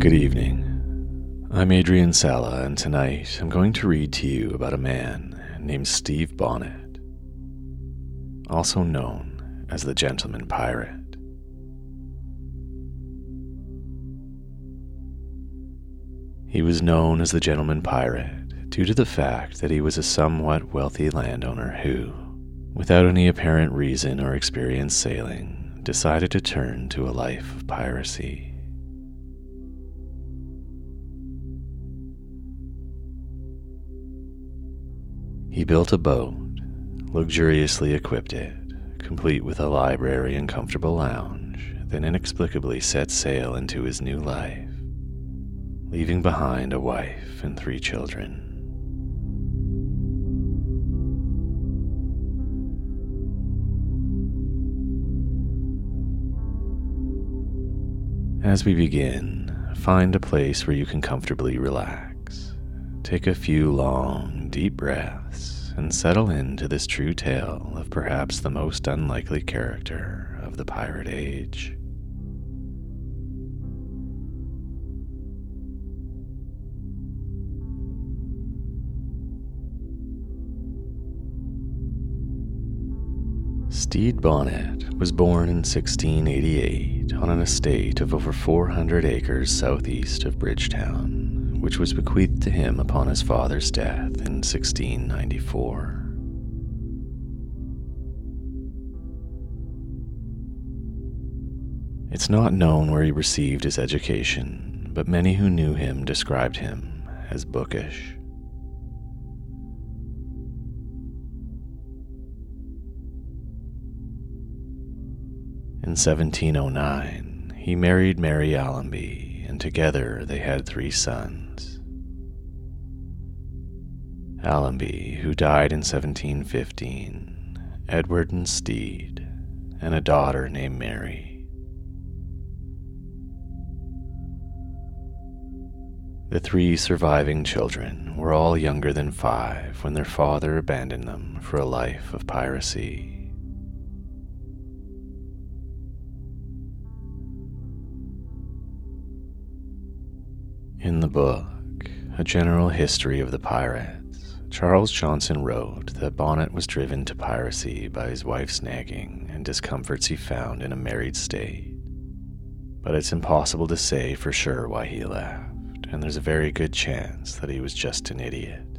Good evening. I'm Adrian Sala, and tonight I'm going to read to you about a man named Stede Bonnet, also known as the Gentleman Pirate. He was known as the Gentleman Pirate due to the fact that he was a somewhat wealthy landowner who, without any apparent reason or experience sailing, decided to turn to a life of piracy. He built a boat, luxuriously equipped it, complete with a library and comfortable lounge, then inexplicably set sail into his new life, leaving behind a wife and three children. As we begin, find a place where you can comfortably relax. Take a few long, deep breaths and settle into this true tale of perhaps the most unlikely character of the pirate age. Stede Bonnet was born in 1688 on an estate of over 400 acres southeast of Bridgetown, which was bequeathed to him upon his father's death in 1694. It's not known where he received his education, but many who knew him described him as bookish. In 1709, he married Mary Allonby, and together they had three sons. Allenby, who died in 1715, Edward and Stede, and a daughter named Mary. The three surviving children were all younger than five when their father abandoned them for a life of piracy. In the book, A General History of the Pirates, Charles Johnson wrote that Bonnet was driven to piracy by his wife's nagging and discomforts he found in a married state. But it's impossible to say for sure why he left, and there's a very good chance that he was just an idiot.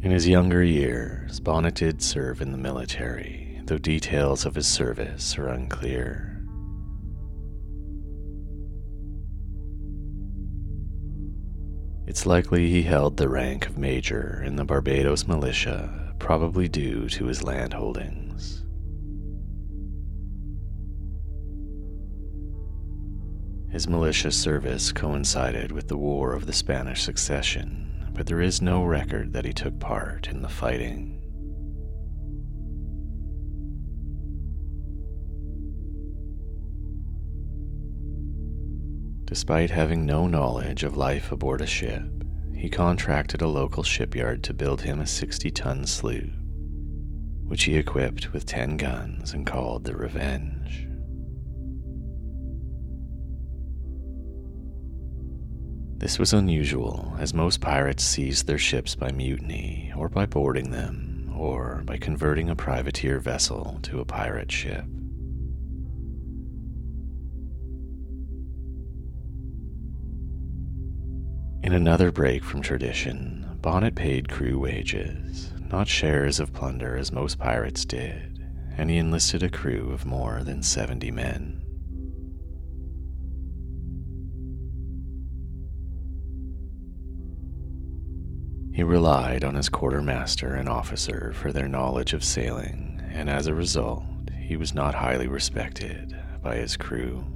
In his younger years, Bonnet did serve in the military, though details of his service are unclear. It's likely he held the rank of major in the Barbados militia, probably due to his land holdings. His militia service coincided with the War of the Spanish Succession, but there is no record that he took part in the fighting. Despite having no knowledge of life aboard a ship, he contracted a local shipyard to build him a 60 ton sloop, which he equipped with 10 guns and called the Revenge. This was unusual, as most pirates seized their ships by mutiny, or by boarding them, or by converting a privateer vessel to a pirate ship. In another break from tradition, Bonnet paid crew wages, not shares of plunder as most pirates did, and he enlisted a crew of more than 70 men. He relied on his quartermaster and officer for their knowledge of sailing, and as a result, he was not highly respected by his crew.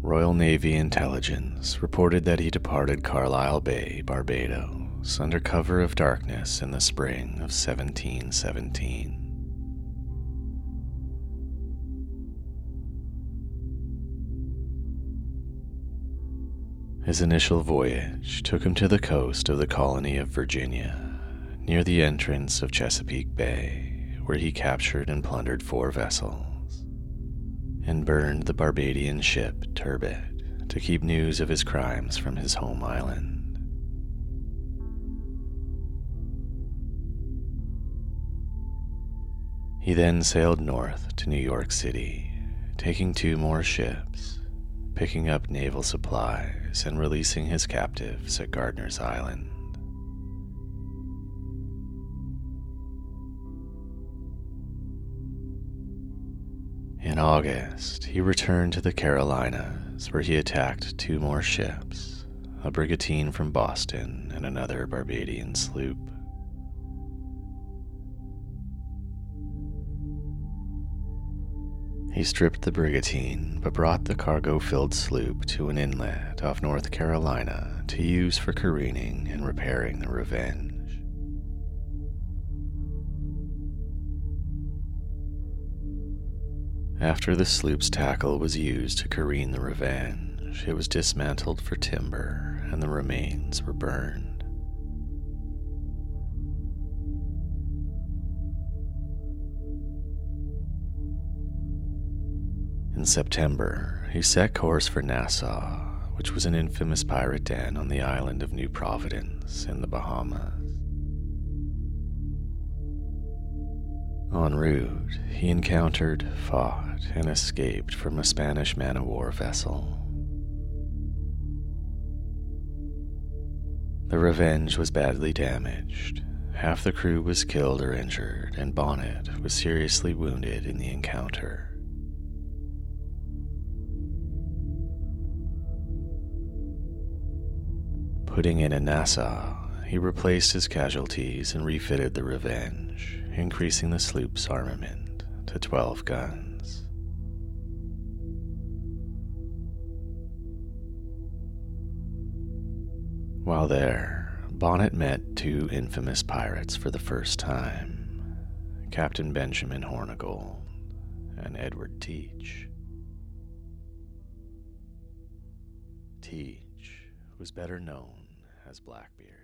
Royal Navy intelligence reported that he departed Carlisle Bay, Barbados, under cover of darkness in the spring of 1717. His initial voyage took him to the coast of the colony of Virginia, near the entrance of Chesapeake Bay, where he captured and plundered four vessels and burned the Barbadian ship Turbot to keep news of his crimes from his home island. He then sailed north to New York City, taking two more ships, picking up naval supplies, and releasing his captives at Gardner's Island. In August, he returned to the Carolinas where he attacked two more ships, a brigantine from Boston and another Barbadian sloop. He stripped the brigantine, but brought the cargo filled sloop to an inlet off North Carolina to use for careening and repairing the Revenge. After the sloop's tackle was used to careen the Revenge, it was dismantled for timber and the remains were burned. In September, he set course for Nassau, which was an infamous pirate den on the island of New Providence in the Bahamas. En route, he encountered, fought, and escaped from a Spanish man of war vessel. The Revenge was badly damaged. Half the crew was killed or injured, and Bonnet was seriously wounded in the encounter. Putting in a Nassau, he replaced his casualties and refitted the Revenge, increasing the sloop's armament to 12 guns. While there, Bonnet met two infamous pirates for the first time Captain Benjamin Hornigold and Edward Teach. Teach was better known as Blackbeard.